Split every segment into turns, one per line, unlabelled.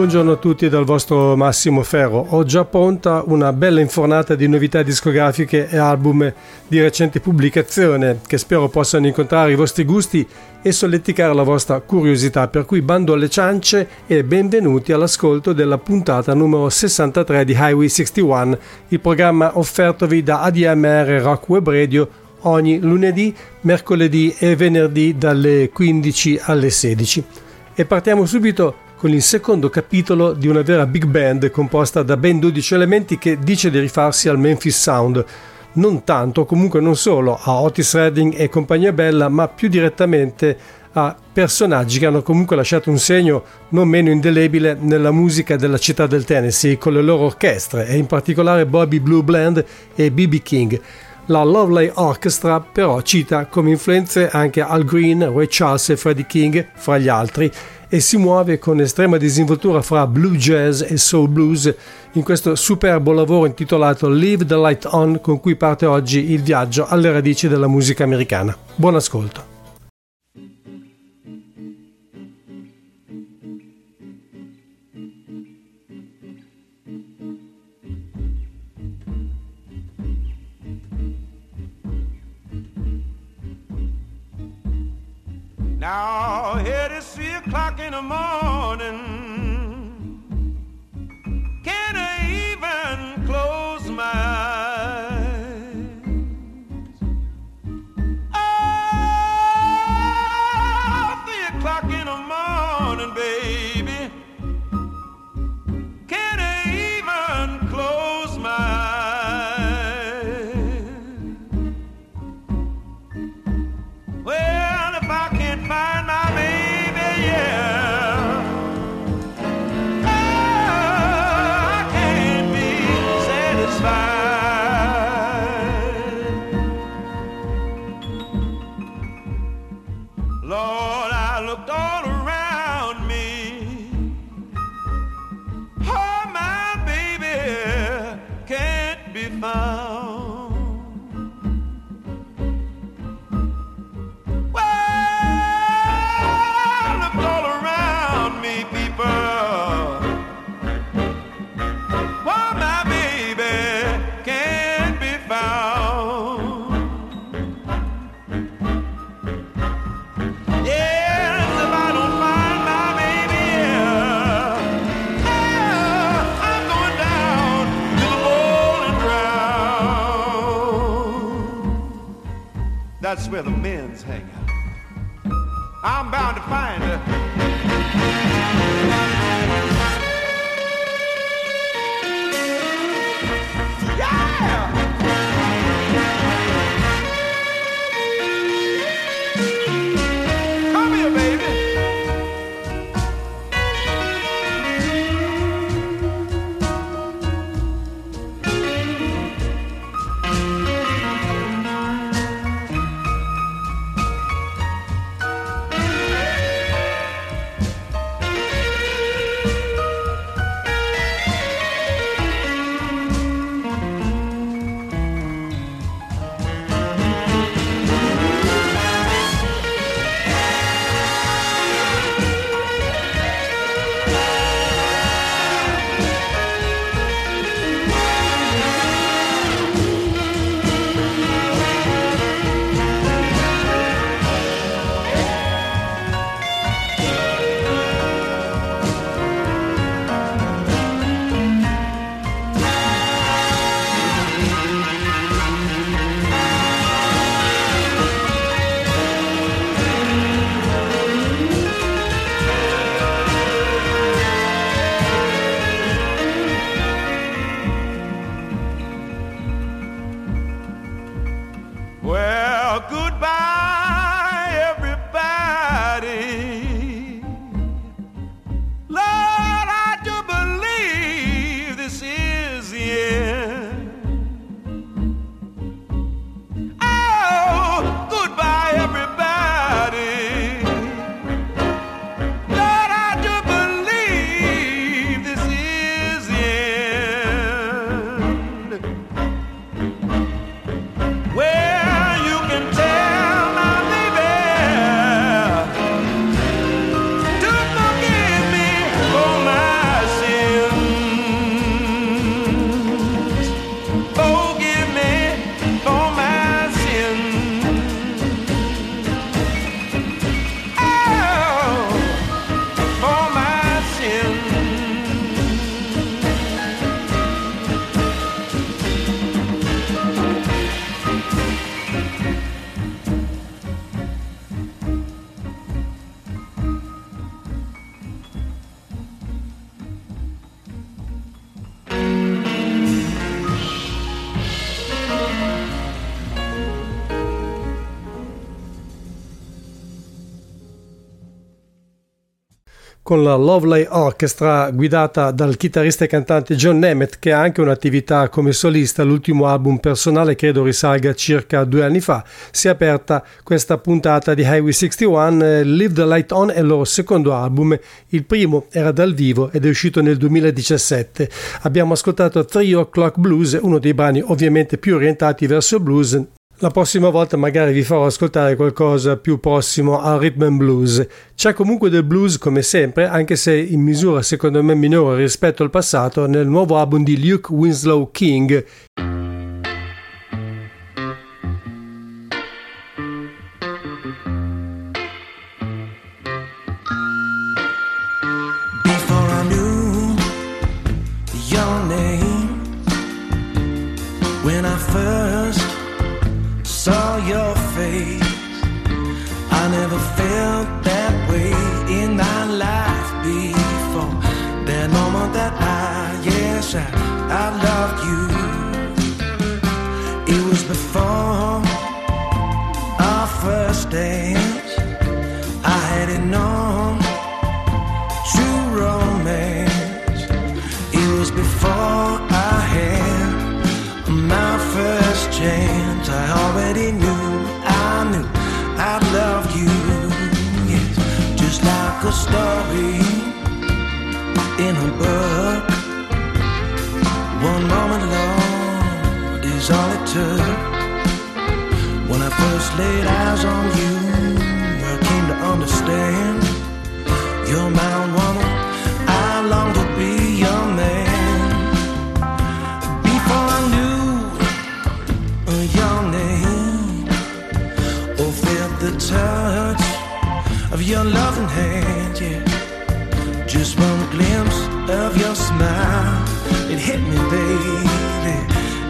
Buongiorno a tutti dal vostro Massimo Ferro. Ho già pronta una bella infornata di novità discografiche e album di recente pubblicazione che spero possano incontrare i vostri gusti e solleticare la vostra curiosità, per cui bando alle ciance e benvenuti all'ascolto della puntata numero 63 di Highway 61, il programma offertovi da ADMR Rock Web Radio ogni lunedì, mercoledì e venerdì dalle 15 alle 16. E partiamo subito con il secondo capitolo di una vera big band composta da ben 12 elementi che dice di rifarsi al Memphis Sound. Non tanto, comunque non solo, a Otis Redding e compagnia bella, ma più direttamente a personaggi che hanno comunque lasciato un segno non meno indelebile nella musica della città del Tennessee con le loro orchestre e in particolare Bobby Blue Bland e B.B. King. La Lovely Orchestra però cita come influenze anche Al Green, Ray Charles e Freddie King, fra gli altri, e si muove con estrema disinvoltura fra blue jazz e soul blues in questo superbo lavoro intitolato Leave the Light On con cui parte oggi il viaggio alle radici della musica americana. Buon ascolto.
Where the men's
con la Lovely Orchestra guidata dal chitarrista e cantante John Nemeth che ha anche un'attività come solista. L'ultimo album personale credo risalga circa due anni fa. Si è aperta questa puntata di Highway 61. Eh, Live the Light On è il loro secondo album. Il primo era dal vivo ed è uscito nel 2017. Abbiamo ascoltato Three O'Clock Blues, uno dei brani ovviamente più orientati verso blues, la prossima volta magari vi farò ascoltare qualcosa più prossimo al rhythm and blues. C'è comunque del blues come sempre, anche se in misura secondo me minore rispetto al passato, nel nuovo album di Luke Winslow King.
Book. One moment, Lord, is all it took. When I first laid eyes on you, I came to understand. You're my woman. I long to be your man. Before I knew your name or felt the touch of your loving hand, yeah. Just one glimpse of your smile, it hit me, baby.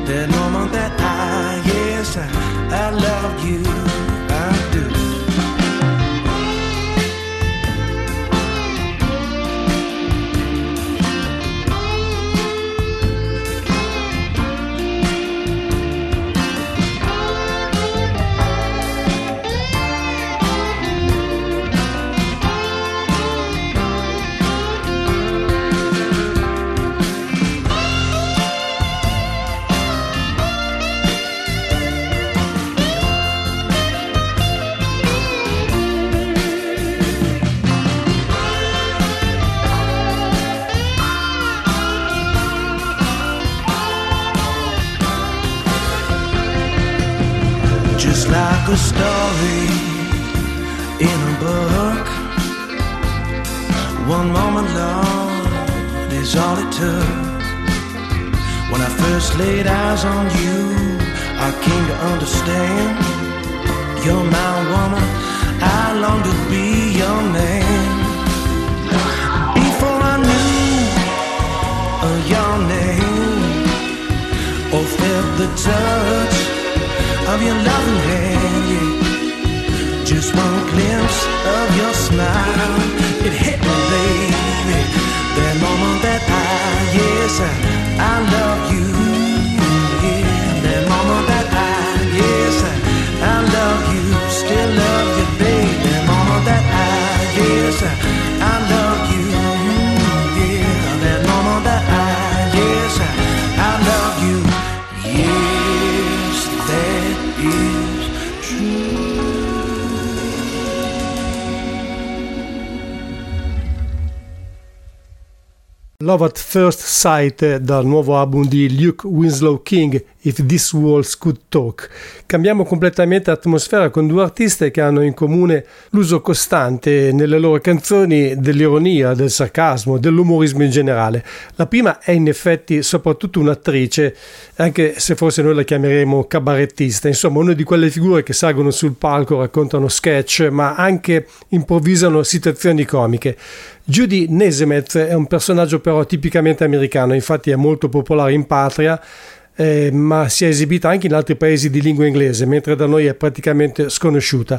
That moment that I, yes, I, I love you, just like a story in a book. One moment, Lord, is all it took. When I first laid eyes on you, I came to understand. You're my woman, I long to be your man. Before I knew uh, your name or felt the touch of your loving hand, yeah. Just one glimpse of your smile, it hit me, baby. That moment that I, yes, I, I love you, Love
at First Sight dal nuovo album di Luke Winslow King, If This Walls Could Talk. Cambiamo completamente atmosfera con due artiste che hanno in comune l'uso costante nelle loro canzoni dell'ironia, del sarcasmo, dell'umorismo in generale. La prima è in effetti soprattutto un'attrice, anche se forse noi la chiameremo cabarettista, insomma una di quelle figure che salgono sul palco, raccontano sketch, ma anche improvvisano situazioni comiche. Judy Nesemeth è un personaggio però tipicamente americano, infatti è molto popolare in patria, eh, ma si è esibita anche in altri paesi di lingua inglese, mentre da noi è praticamente sconosciuta.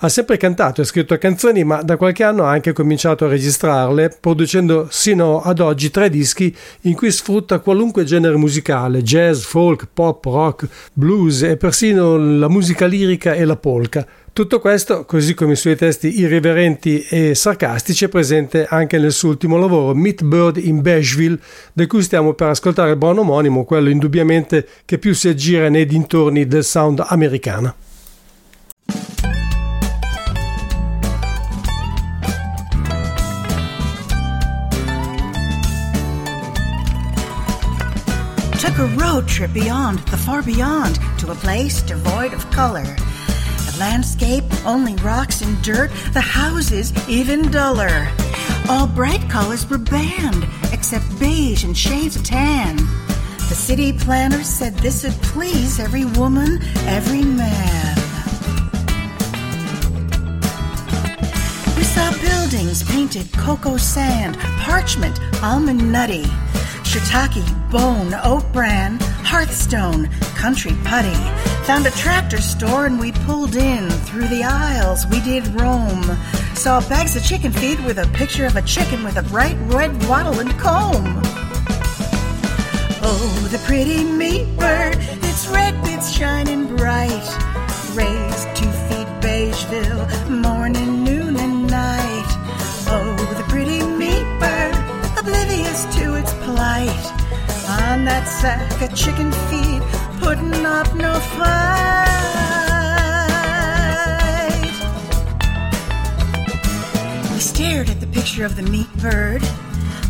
Ha sempre cantato e scritto canzoni, ma da qualche anno ha anche cominciato a registrarle, producendo sino ad oggi tre dischi in cui sfrutta qualunque genere musicale, jazz, folk, pop, rock, blues e persino la musica lirica e la polka. Tutto questo, così come i suoi testi irriverenti e sarcastici, è presente anche nel suo ultimo lavoro, Meat Bird in Beigeville, da cui stiamo per ascoltare il brano omonimo, quello indubbiamente che più si aggira nei dintorni del sound americano.
Took a road trip beyond the far beyond to a place devoid of color. Landscape, only rocks and dirt, the houses even duller. All bright colors were banned, except beige and shades of tan. The city planner said this would please every woman, every man. Saw buildings painted cocoa sand, parchment, almond nutty, shiitake, bone, oak bran, hearthstone, country putty. Found a tractor store and we pulled in. Through the aisles we did roam. Saw bags of chicken feed with a picture of a chicken with a bright red wattle and comb. Oh, the pretty meat bird, its red bits shining bright. Raised to feed Beigeville, plight. On that sack of chicken feed, putting up no fight. We stared at the picture of the meat bird.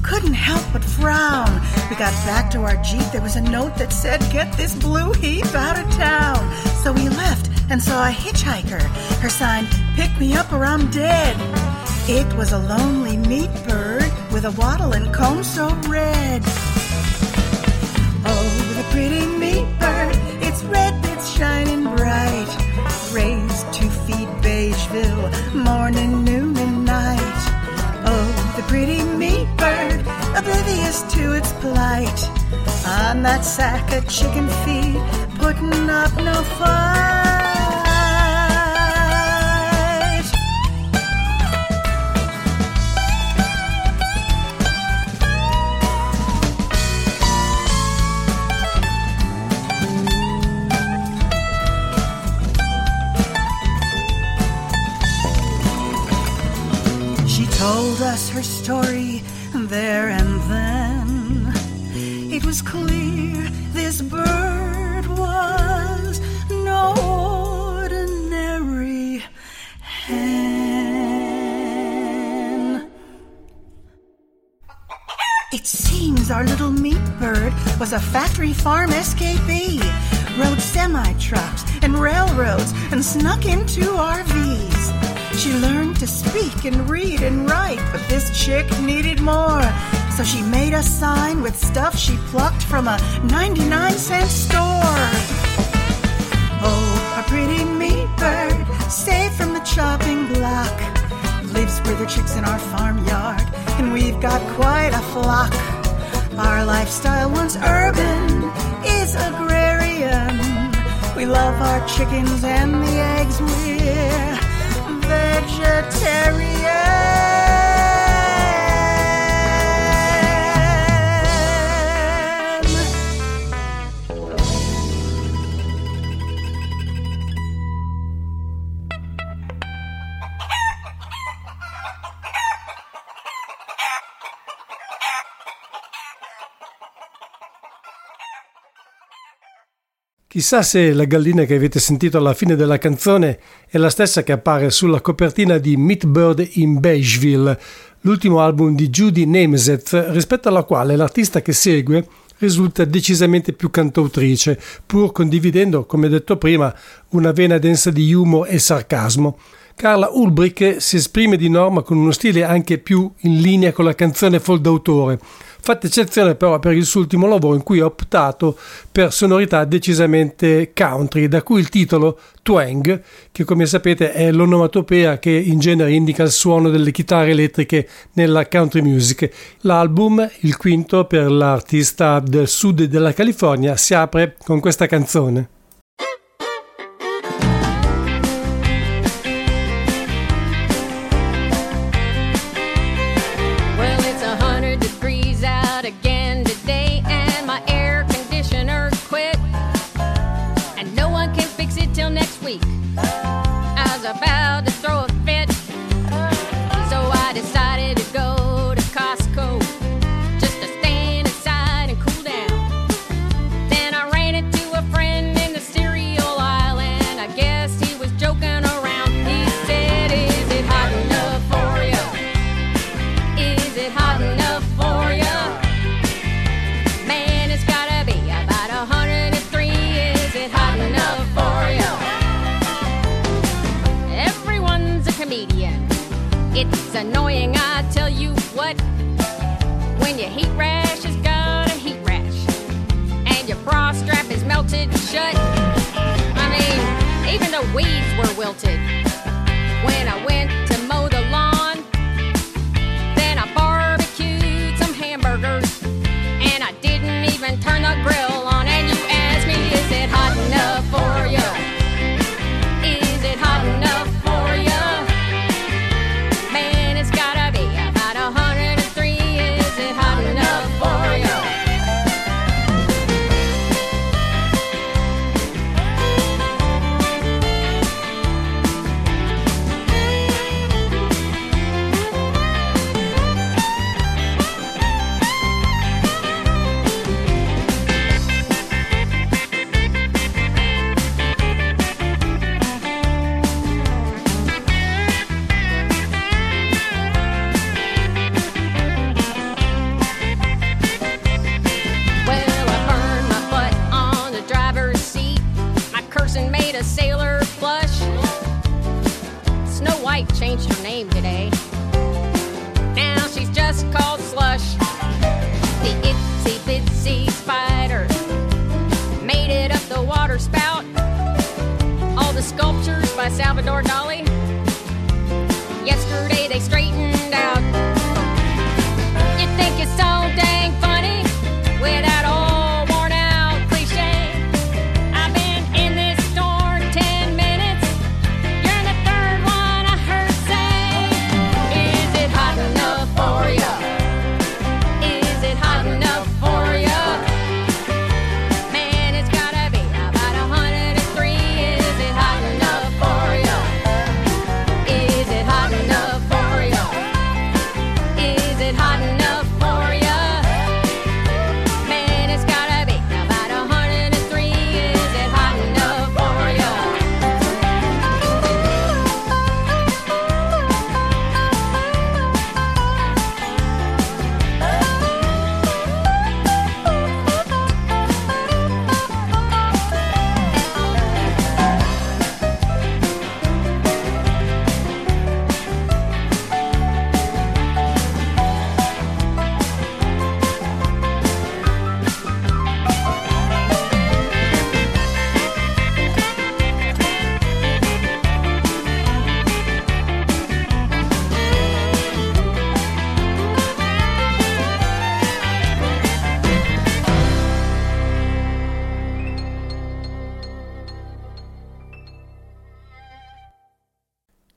Couldn't help but frown. We got back to our Jeep. There was a note that said, Get this blue heap out of town. So we left and saw a hitchhiker. Her sign, Pick me up or I'm dead. It was a lonely meat bird with a wattle and comb so red. Oh, the pretty meat bird, its red bits shining bright. Raised to feed Beigeville, morning, noon, and night. Oh, the pretty meat bird, oblivious to its plight. On that sack of chicken feed, putting up no fight. Us her story there and then. It was clear this bird was no ordinary hen. It seems our little meat bird was a factory farm escapee. Rode semi trucks and railroads and snuck into RVs. She learned to speak and read and write, but this chick needed more. So she made a sign with stuff she plucked from a 99 cent store. Oh, a pretty meat bird, safe from the chopping block. Lives with her chicks in our farmyard, and we've got quite a flock. Our lifestyle, once urban, is agrarian. We love our chickens and the eggs we're vegetarian.
Chissà se la gallina che avete sentito alla fine della canzone è la stessa che appare sulla copertina di Meat Bird in Beigeville, l'ultimo album di Judy Nameseth, rispetto alla quale l'artista che segue risulta decisamente più cantautrice, pur condividendo, come detto prima, una vena densa di humor e sarcasmo. Carla Ulbrich si esprime di norma con uno stile anche più in linea con la canzone folk d'autore, fatta eccezione però per il suo ultimo lavoro in cui ha optato per sonorità decisamente country, da cui il titolo Twang, che come sapete è l'onomatopea che in genere indica il suono delle chitarre elettriche nella country music. L'album, il quinto per l'artista del sud della California, si apre con questa canzone.
your heat rash has got a heat rash, and your bra strap is melted shut. I mean, even the weeds were wilted when I went to mow the lawn. Then I barbecued some hamburgers, and I didn't even turn the grill.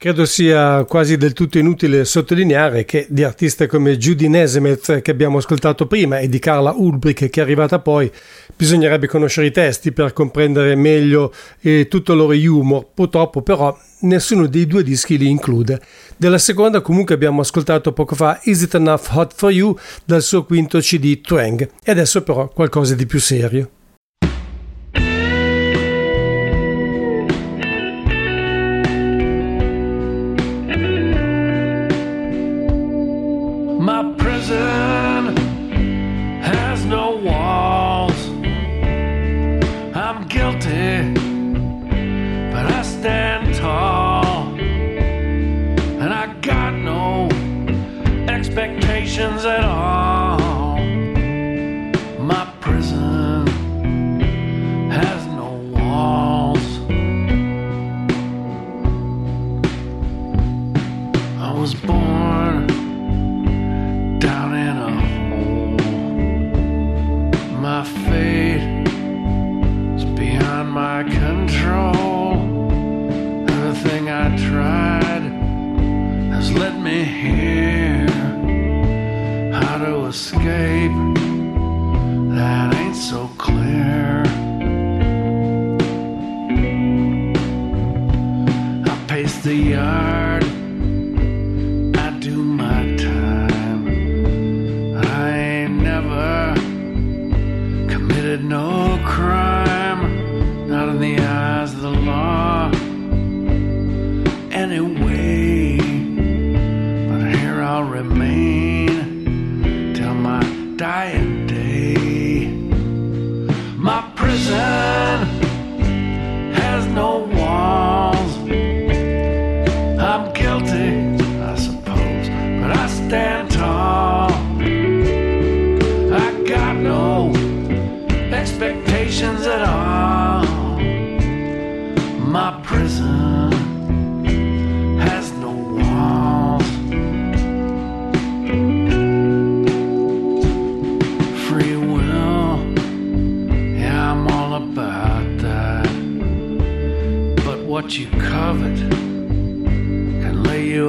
Credo sia quasi del tutto inutile sottolineare che di artiste come Judy Nesemeth che abbiamo ascoltato prima e di Carla Ulbrich che è arrivata poi bisognerebbe conoscere i testi per comprendere meglio eh, tutto il loro humor. Purtroppo però nessuno dei due dischi li include. Della seconda comunque abbiamo ascoltato poco fa Is It Enough Hot For You dal suo quinto CD Twang e adesso però qualcosa di più serio.
Walls. I'm guilty, but I stand tall. And I got no expectations at all.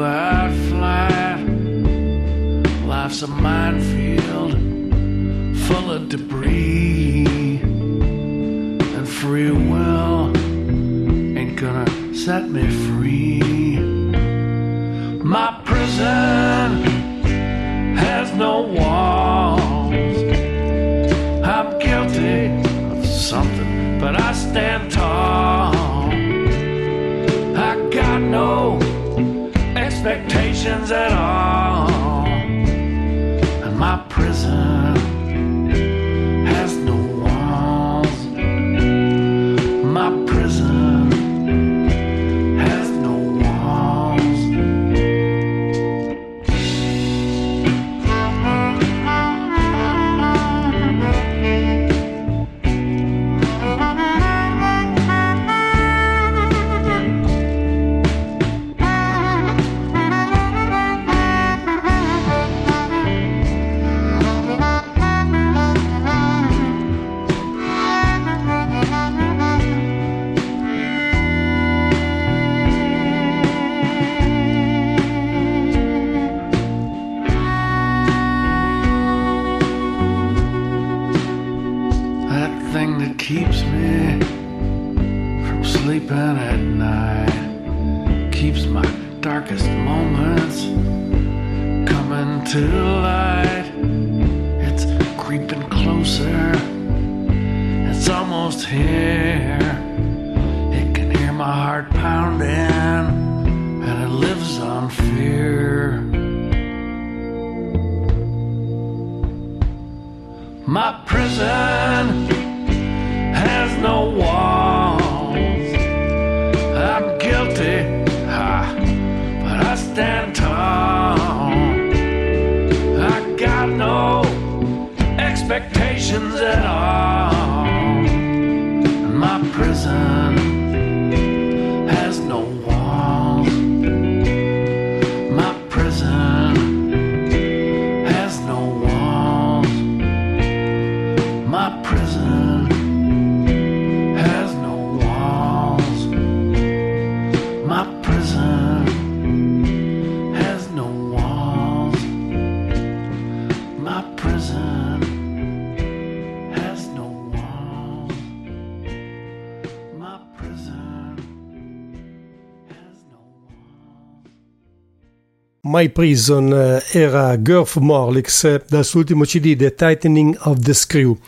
Out flat. Life's a minefield full of debris, and free will ain't gonna set me free. My prison has no walls. Expectations at all. My prison has no walls. I'm guilty, but I stand tall. I got no expectations at all. My Prison
eh, era Gerf Morlix eh, dal suo ultimo CD The Tightening of the Screw.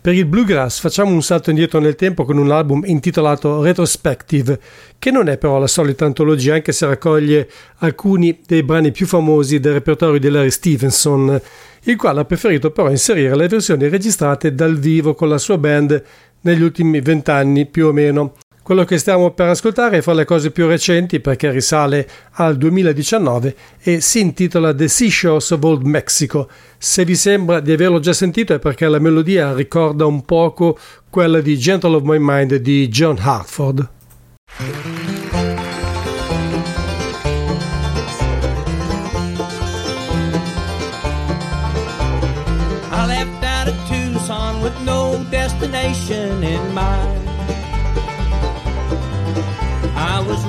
Per il bluegrass facciamo un salto indietro nel tempo con un album intitolato Retrospective, che non è però la solita antologia, anche se raccoglie alcuni dei brani più famosi del repertorio di Larry Stevenson, il quale ha preferito però inserire le versioni registrate dal vivo con la sua band negli ultimi vent'anni più o meno. Quello che stiamo per ascoltare è fra le cose più recenti perché risale al 2019 e si intitola The Seashores of Old Mexico. Se vi sembra di averlo già sentito è perché la melodia ricorda un poco quella di Gentle of My Mind di John Hartford.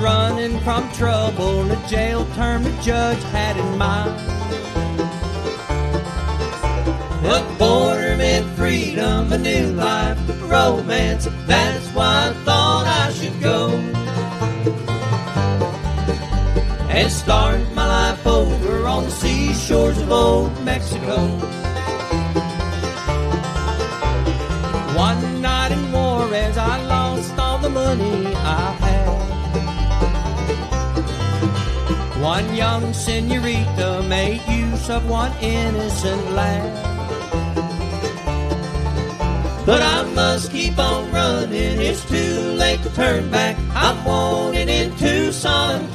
Running from trouble, a jail term the judge had in mind. The border meant freedom, a new life, romance. That's why I thought I should go and start my life over on the seashores of old Mexico. One young senorita made use of one innocent lad. But I must keep on running, it's too late to turn back. I'm wanted in Tucson.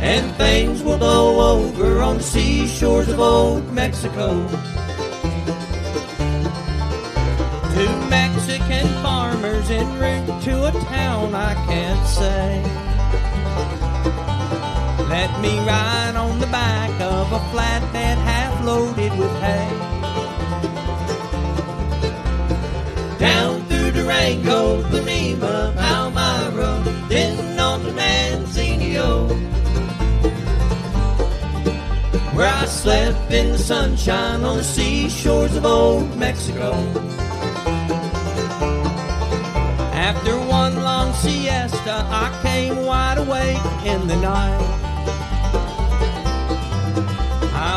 And things will blow over on the seashores of old Mexico. Two Mexican farmers en route to a town I can't say. Let me ride on the back of a flatbed half loaded with hay. Down through Durango, Panema, Palmyra, then on to Manzanillo. Where I slept in the sunshine on the seashores of old Mexico. After one long siesta, I came wide awake in the night.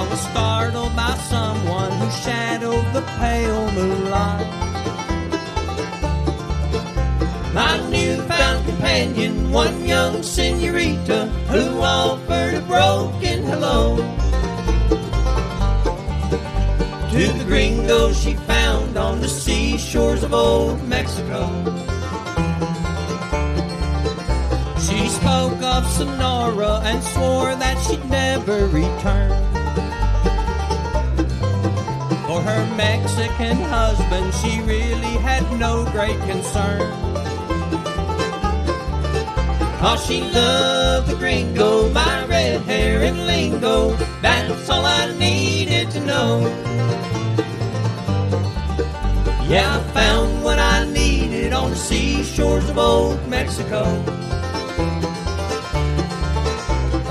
I was startled by someone who shadowed the pale moonlight. My newfound companion, one young senorita who offered a broken hello to the gringo she found on the seashores of old Mexico. She spoke of Sonora and swore that she'd never return. For her Mexican husband, she really had no great concern. Cause she loved the gringo, my red hair and lingo. That's all I needed to know. Yeah, I found what I needed on the seashores of old Mexico.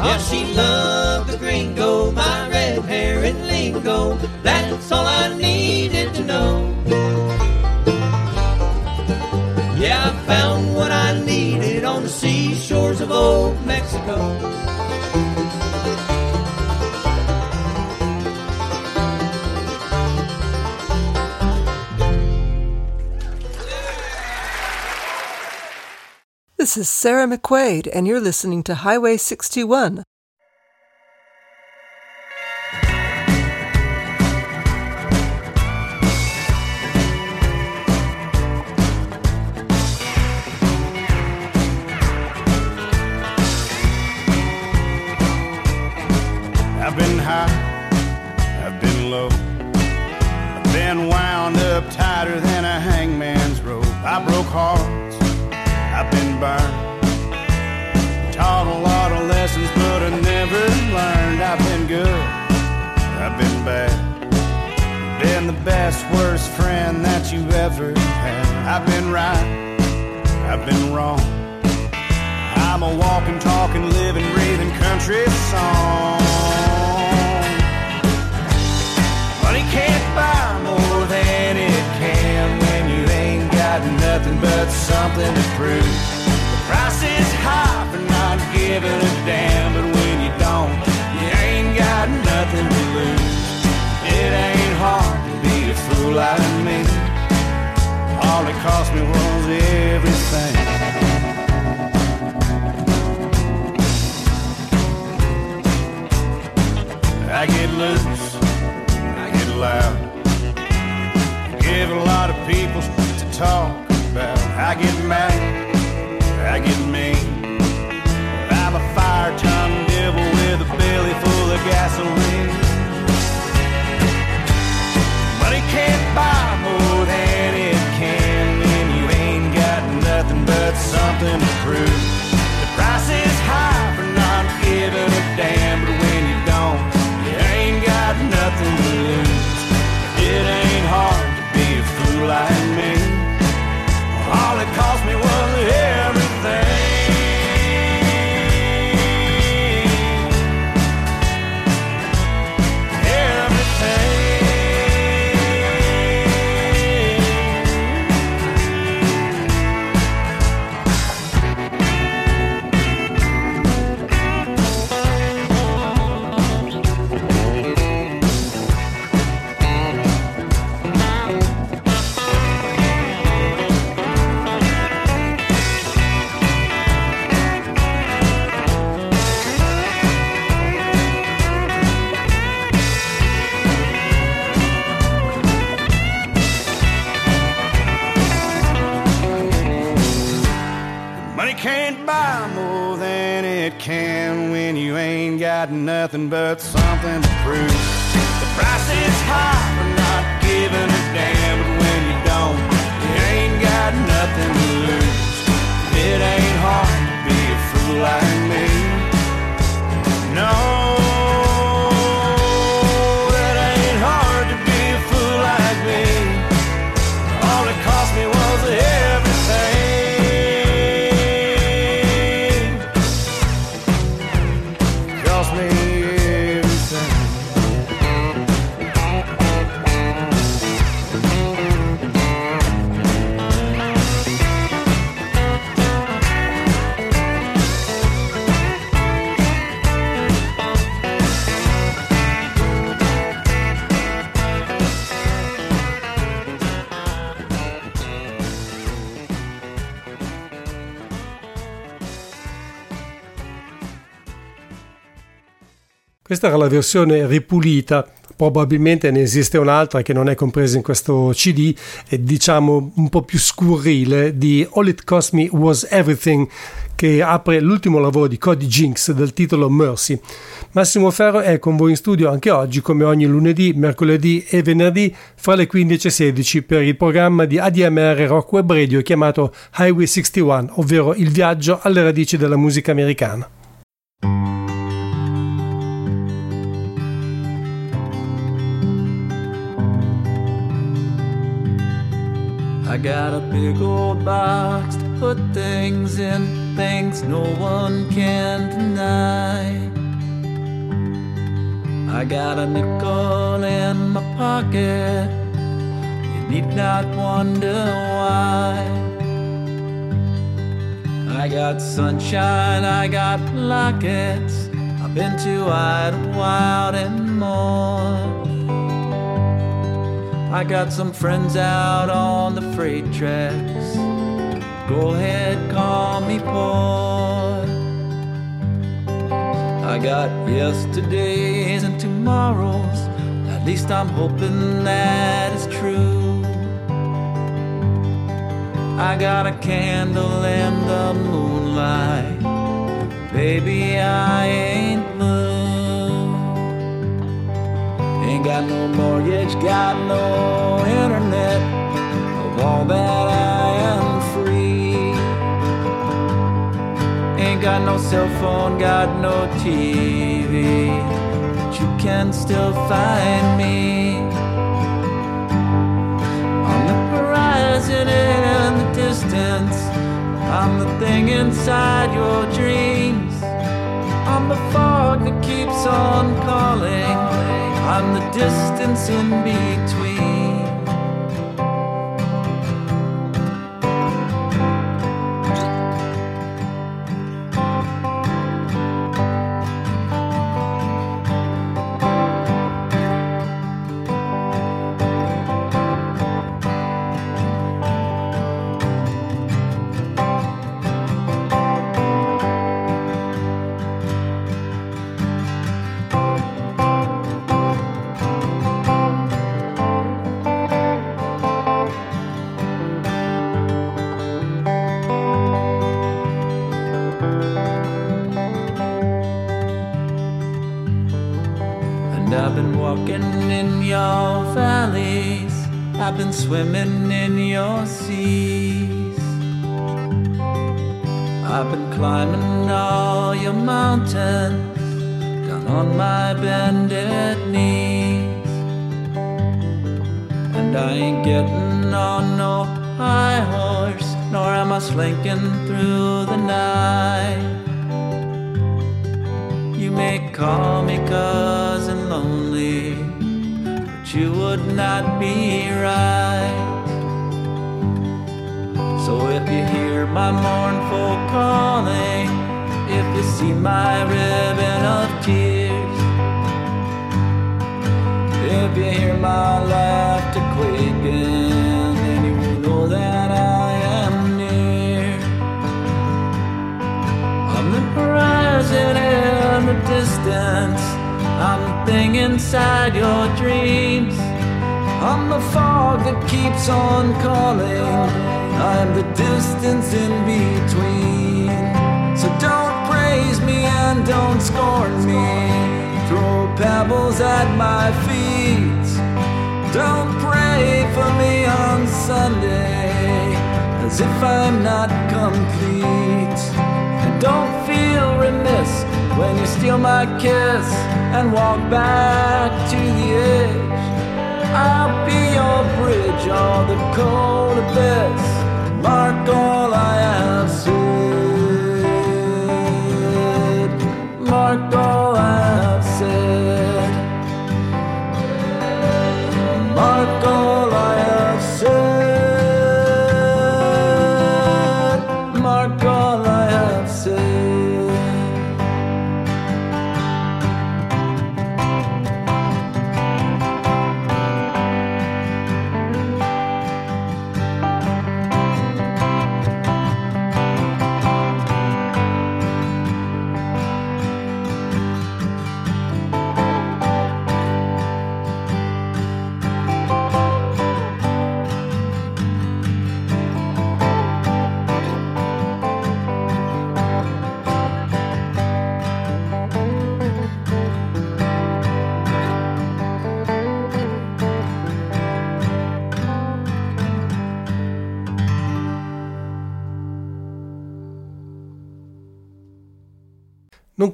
Yeah, she loved the gringo, my red hair and That's all I needed to know. Yeah, I found what I needed on the seashores of old Mexico.
This is Sarah McQuaid, and you're listening to Highway 61.
I've been right, I've been wrong. I'm a walking, talking, living, breathing country song. Money can't buy more than it can when you ain't got nothing but something to prove. The price is high for not giving a damn, but when you don't, you ain't got nothing to lose. It ain't hard to be a fool like me. All it cost me was everything. I get loose, I get loud. Give a lot of people to talk about. I get mad, I get mean. I'm a fire tongue devil with a belly full of gasoline. Money can't buy more something to prove. The price is can when you ain't got nothing but something to prove. The price is high for not giving a damn, but when you don't, you ain't got nothing to lose. It ain't hard to be a fool like me. No.
Questa era la versione ripulita, probabilmente ne esiste un'altra che non è compresa in questo CD, è diciamo un po' più scurrile di All It Cost Me Was Everything che apre l'ultimo lavoro di Cody Jinks dal titolo Mercy. Massimo Ferro è con voi in studio anche oggi come ogni lunedì, mercoledì e venerdì fra le 15 e 16 per il programma di ADMR Rock Web Radio chiamato Highway 61, ovvero il viaggio alle radici della musica americana.
I got a big old box to put things in, things no one can deny. I got a nickel in my pocket, you need not wonder why. I got sunshine, I got lockets, I've been to Idlewild and more. I got some friends out on the freight tracks. Go ahead, call me poor. I got yesterdays and tomorrows. At least I'm hoping that is true. I got a candle and the moonlight. Baby, I ain't blue. Got no mortgage, got no internet. Of all that I am free. Ain't got no cell phone, got no TV. But you can still find me. On the horizon in the distance. I'm the thing inside your dreams. I'm the fog that keeps on calling. I'm the distance in between. Swimming in your seas. I've been climbing all your mountains down on my bended knees. And I ain't getting on no high horse, nor am I slinking through inside your dreams. I'm the fog that keeps on calling. I'm the distance in between. So don't praise me and don't scorn me. Throw pebbles at my feet. Don't pray for me on Sunday as if I'm not complete. And don't feel remiss when you steal my kiss and walk back to the edge. I'll be your bridge or the cold abyss. Mark all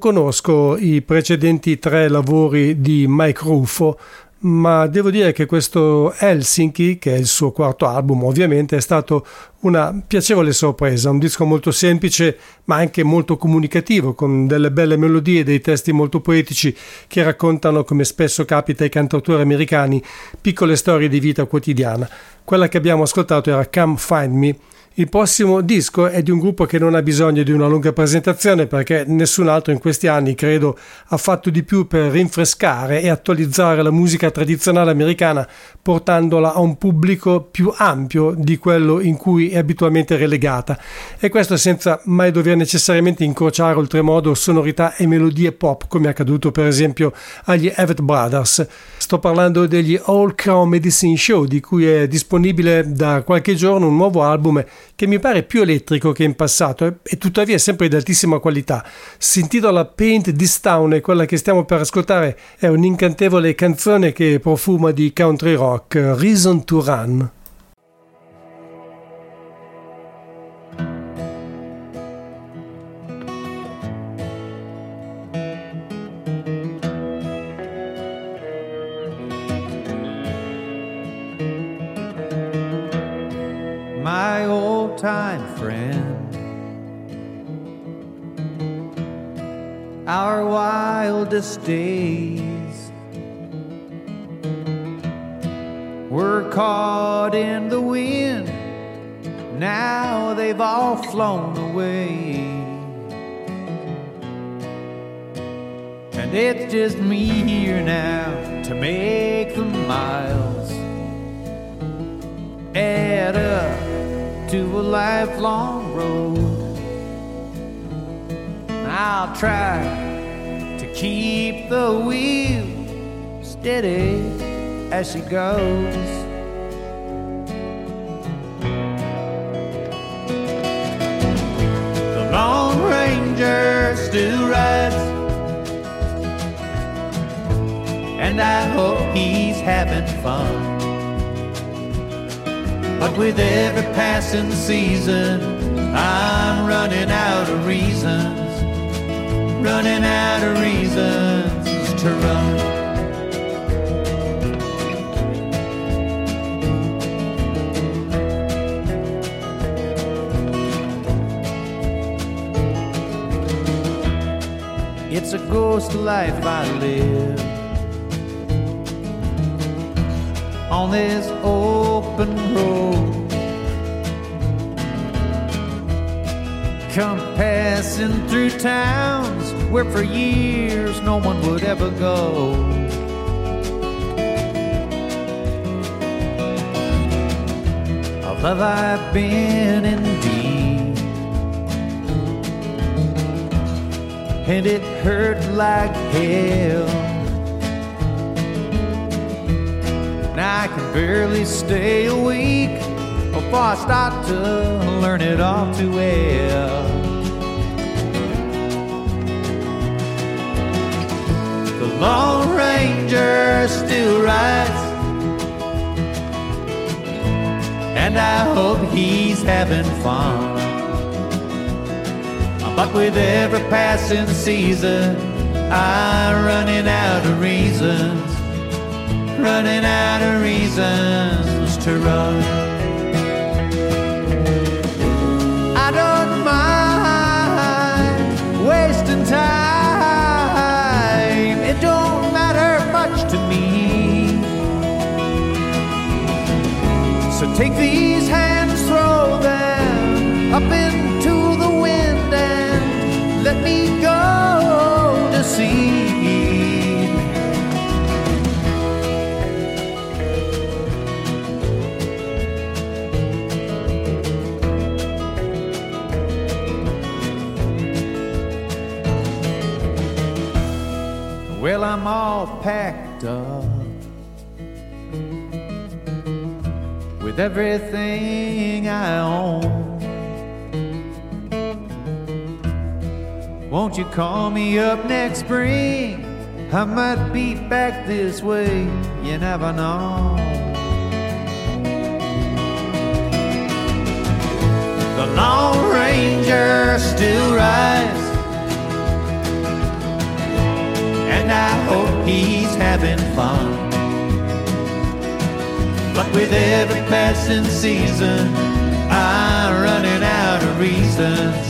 conosco i precedenti tre lavori di Mike Ruffo, ma devo dire che questo Helsinki, che è il suo quarto album ovviamente, è stato una piacevole sorpresa, un disco molto semplice ma anche molto comunicativo, con delle belle melodie dei testi molto poetici che raccontano, come spesso capita ai cantautori americani, piccole storie di vita quotidiana. Quella che abbiamo ascoltato era Come Find Me, il prossimo disco è di un gruppo che non ha bisogno di una lunga presentazione perché nessun altro in questi anni, credo, ha fatto di più per rinfrescare e attualizzare la musica tradizionale americana portandola a un pubblico più ampio di quello in cui è abitualmente relegata e questo senza mai dover necessariamente incrociare oltremodo sonorità e melodie pop come è accaduto per esempio agli Everett Brothers. Sto parlando degli All Crown Medicine Show di cui è disponibile da qualche giorno un nuovo album che mi pare più elettrico che in passato e, tuttavia sempre di altissima qualità. Si intitola Paint This Town e quella che stiamo per ascoltare è un'incantevole canzone che profuma di country rock, Reason to Run.
Time friend. Our wildest days were caught in the wind. Now they've all flown away. And it's just me here now to make the miles add up to a lifelong road. I'll try to keep the wheel steady as she goes. The Lone Ranger still rides, and I hope he's having fun. But with every passing season, I'm running out of reasons, running out of reasons to run. It's a ghost life I live on this open road. Come passing through towns where for years no one would ever go. Of love I've been in deep, and it hurt like hell. Now I can barely stay awake oh, before I start to learn it all too well. The Lone Ranger still rides, and I hope he's having fun. But with every passing season, I'm running out of reasons running out of reasons to run. I don't mind wasting time, it don't matter much to me. So take these hands, throw them up into the wind, and let me go to sea. Well, I'm all packed up with everything I own. Won't you call me up next spring? I might be back this way, you never know. The Lone Ranger still rides and I hope he's having fun. But with every passing season, I'm running out of reasons.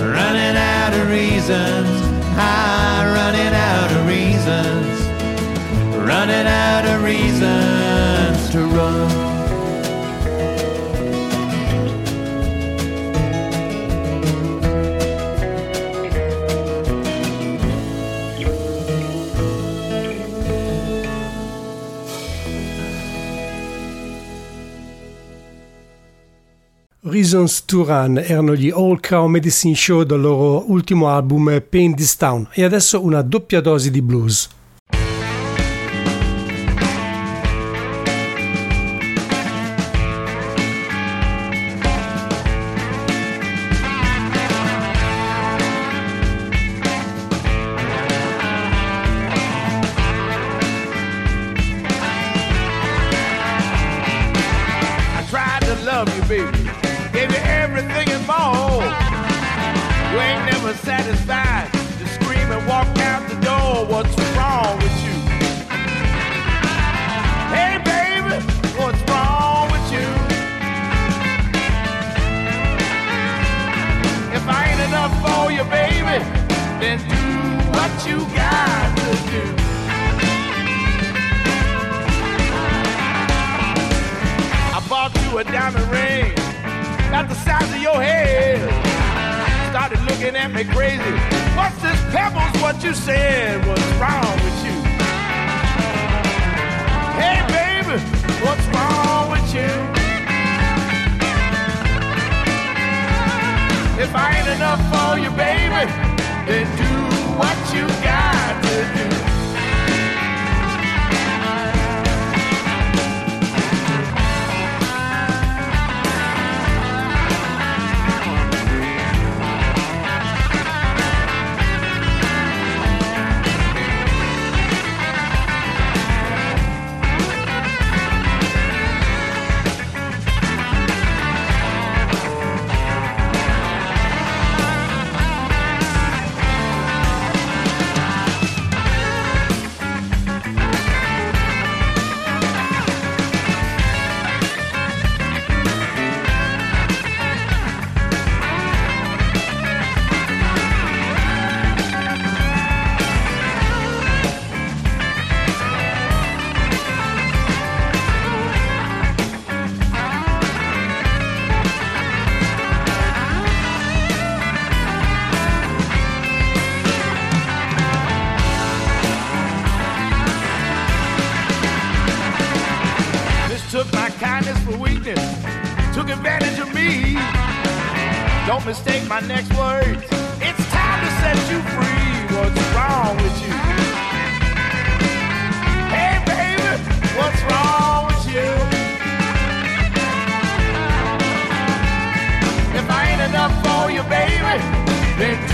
Running out of reasons. I'm running out of reasons. Running out of reasons to run.
Reasons to Run erano gli All Cow Medicine Show del loro ultimo album Pain This Town e adesso una doppia dose di blues.
Looking at me crazy. What's this pebbles? What you said? What's wrong with you? Hey, baby, what's wrong with you? If I ain't enough for you, baby, then do what you got to do. Mistake my next words. It's time to set you free. What's wrong with you? Hey, baby, what's wrong with you? If I ain't enough for you, baby, then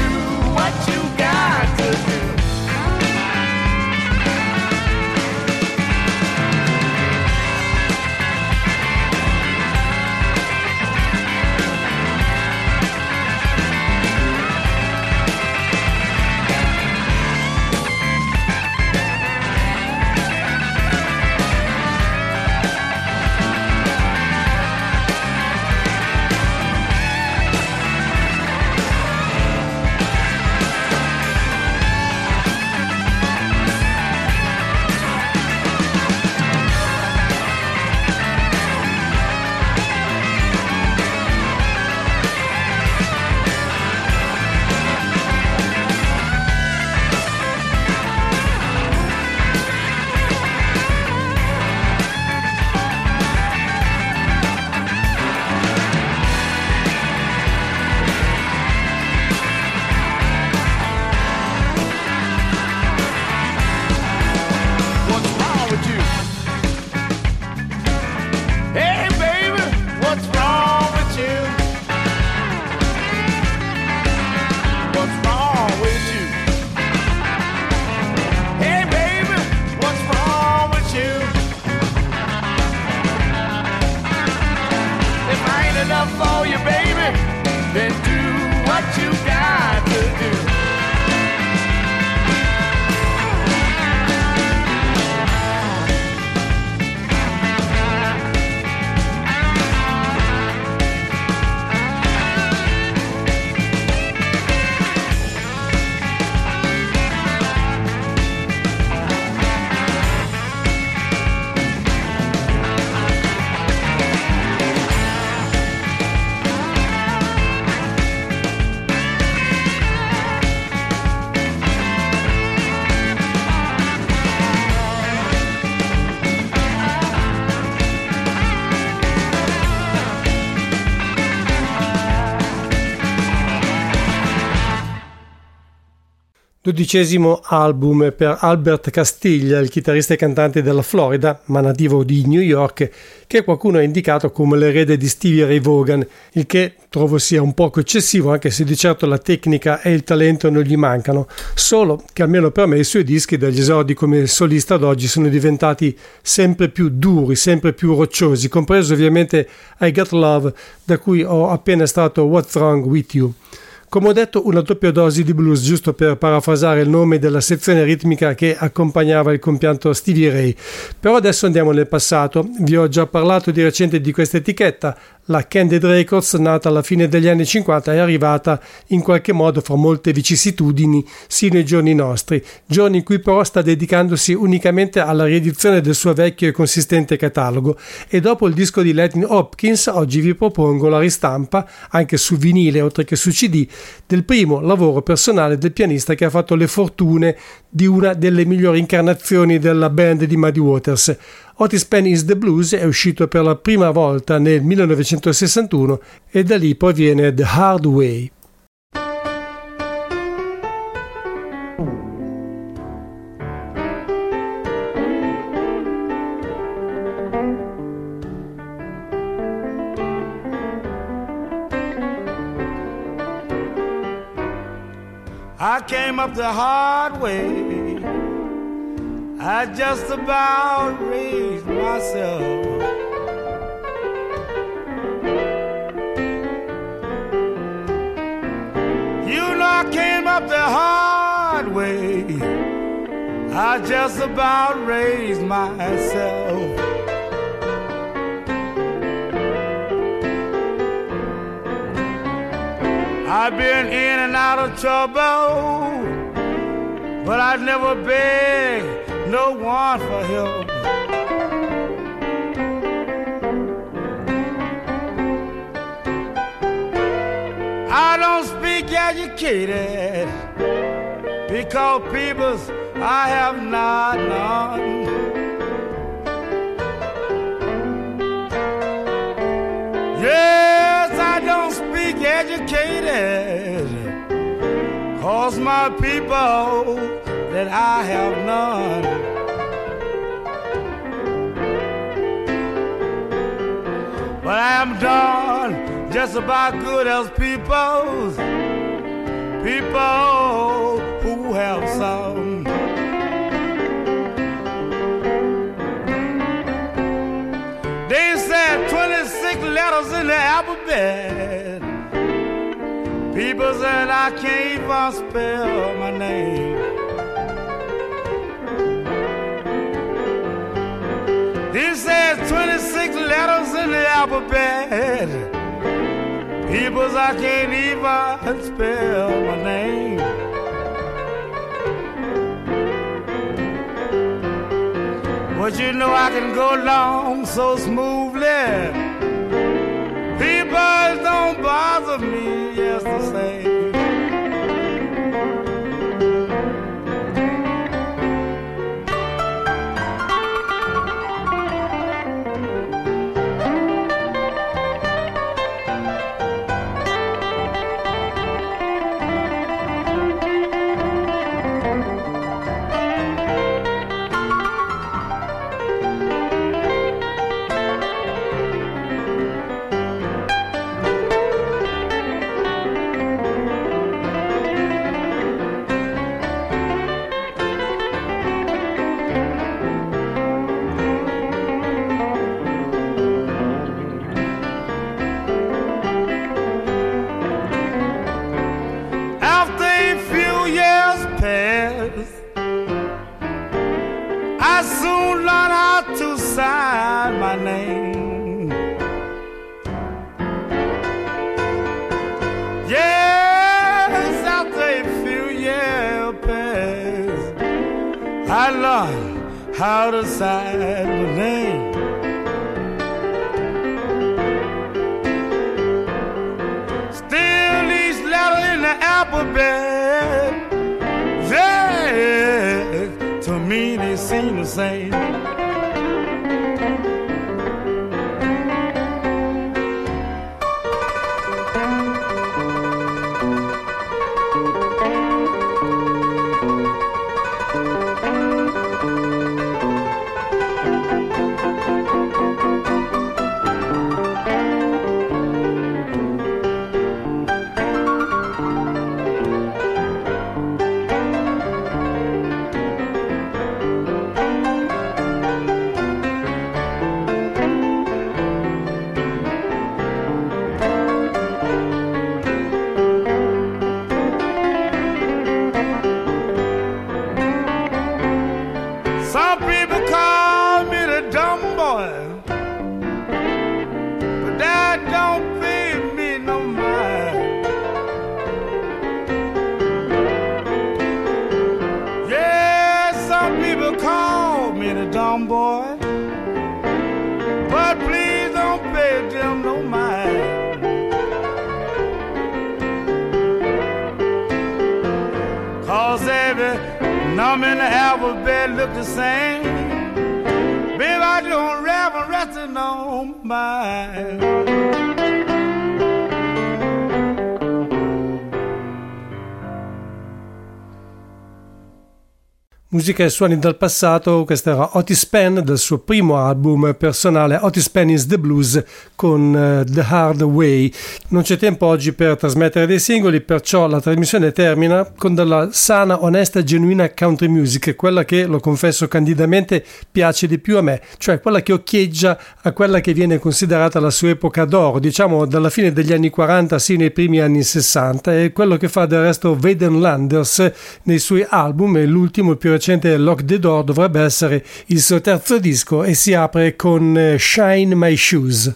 Dodicesimo album per Albert Castiglia, il chitarrista e cantante della Florida, ma nativo di New York, che qualcuno ha indicato come l'erede di Stevie Ray Vaughan, il che trovo sia un poco eccessivo, anche se di certo la tecnica e il talento non gli mancano, solo che almeno per me i suoi dischi dagli esordi come solista ad oggi sono diventati sempre più duri, sempre più rocciosi, compreso ovviamente I Got Love, da cui ho appena estratto What's Wrong With You. Come ho detto, una doppia dose di blues, giusto per parafrasare il nome della sezione ritmica che accompagnava il compianto Stevie Ray. Però adesso andiamo nel passato. Vi ho già parlato di recente di questa etichetta, la Candid Records, nata alla fine degli anni 50, è arrivata in qualche modo fra molte vicissitudini sino ai giorni nostri, giorni in cui però sta dedicandosi unicamente alla riedizione del suo vecchio e consistente catalogo e dopo il disco di Latin Hopkins oggi vi propongo la ristampa, anche su vinile oltre che su CD, del primo lavoro personale del pianista che ha fatto le fortune di una delle migliori incarnazioni della band di Muddy Waters. Otis Penn is the Blues è uscito per la prima volta nel 1961 e da lì proviene The Hard Way.
Up the hard way. I just about raised myself. You know I came up the hard way. I just about raised myself. I've been in and out of trouble, but I've never begged no one for help. I don't speak educated because peoples I have not known. Yes, I don't speak educated cause my people that I have none. But I am done just about good as people's people who have some. They said 26 letters in the alphabet. People said I can't even spell my name. They has 26 letters in the alphabet. People I can't even spell my name. But you know I can go along so smoothly. People don't bother me just the same. How to sign my name. Still each letter in the alphabet, yeah, to me they seem the same.
Musica e suoni dal passato, questa era Otis Penn del suo primo album personale Otis Penn is the Blues con uh, The Hard Way. Non c'è tempo oggi per trasmettere dei singoli, perciò la trasmissione termina con della sana, onesta e genuina country music, quella che, lo confesso candidamente, piace di più a me, cioè quella che occhieggia a quella che viene considerata la sua epoca d'oro, diciamo dalla fine degli anni 40 sino ai primi anni 60, e quello che fa del resto Vaden Landers nei suoi album, e l'ultimo più recente Lock the Door dovrebbe essere il suo terzo disco e si apre con eh, Shine My Shoes.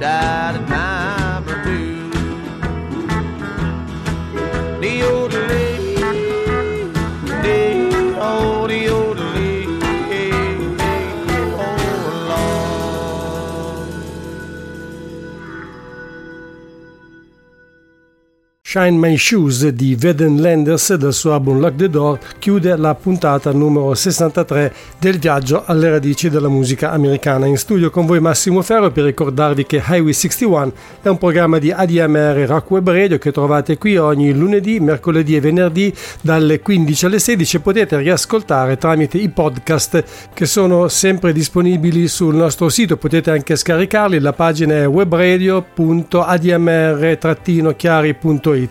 Die Shine My Shoes
di Veden Landers dal suo album Lock the Door chiude la puntata numero 63 del viaggio alle radici della musica americana. In studio con voi Massimo Ferro per ricordarvi che Highway 61 è un programma di ADMR Rock Web Radio che trovate qui ogni lunedì, mercoledì e venerdì dalle 15 alle 16 potete riascoltare tramite i podcast che sono sempre disponibili sul nostro sito, potete anche scaricarli, la pagina è webradio.admr-chiari.it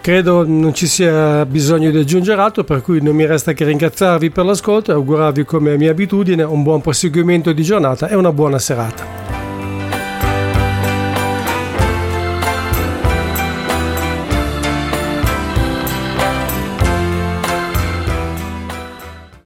Credo non ci sia bisogno di aggiungere altro, per cui non mi resta che ringraziarvi per l'ascolto e augurarvi come mia abitudine un buon proseguimento di giornata e una buona serata.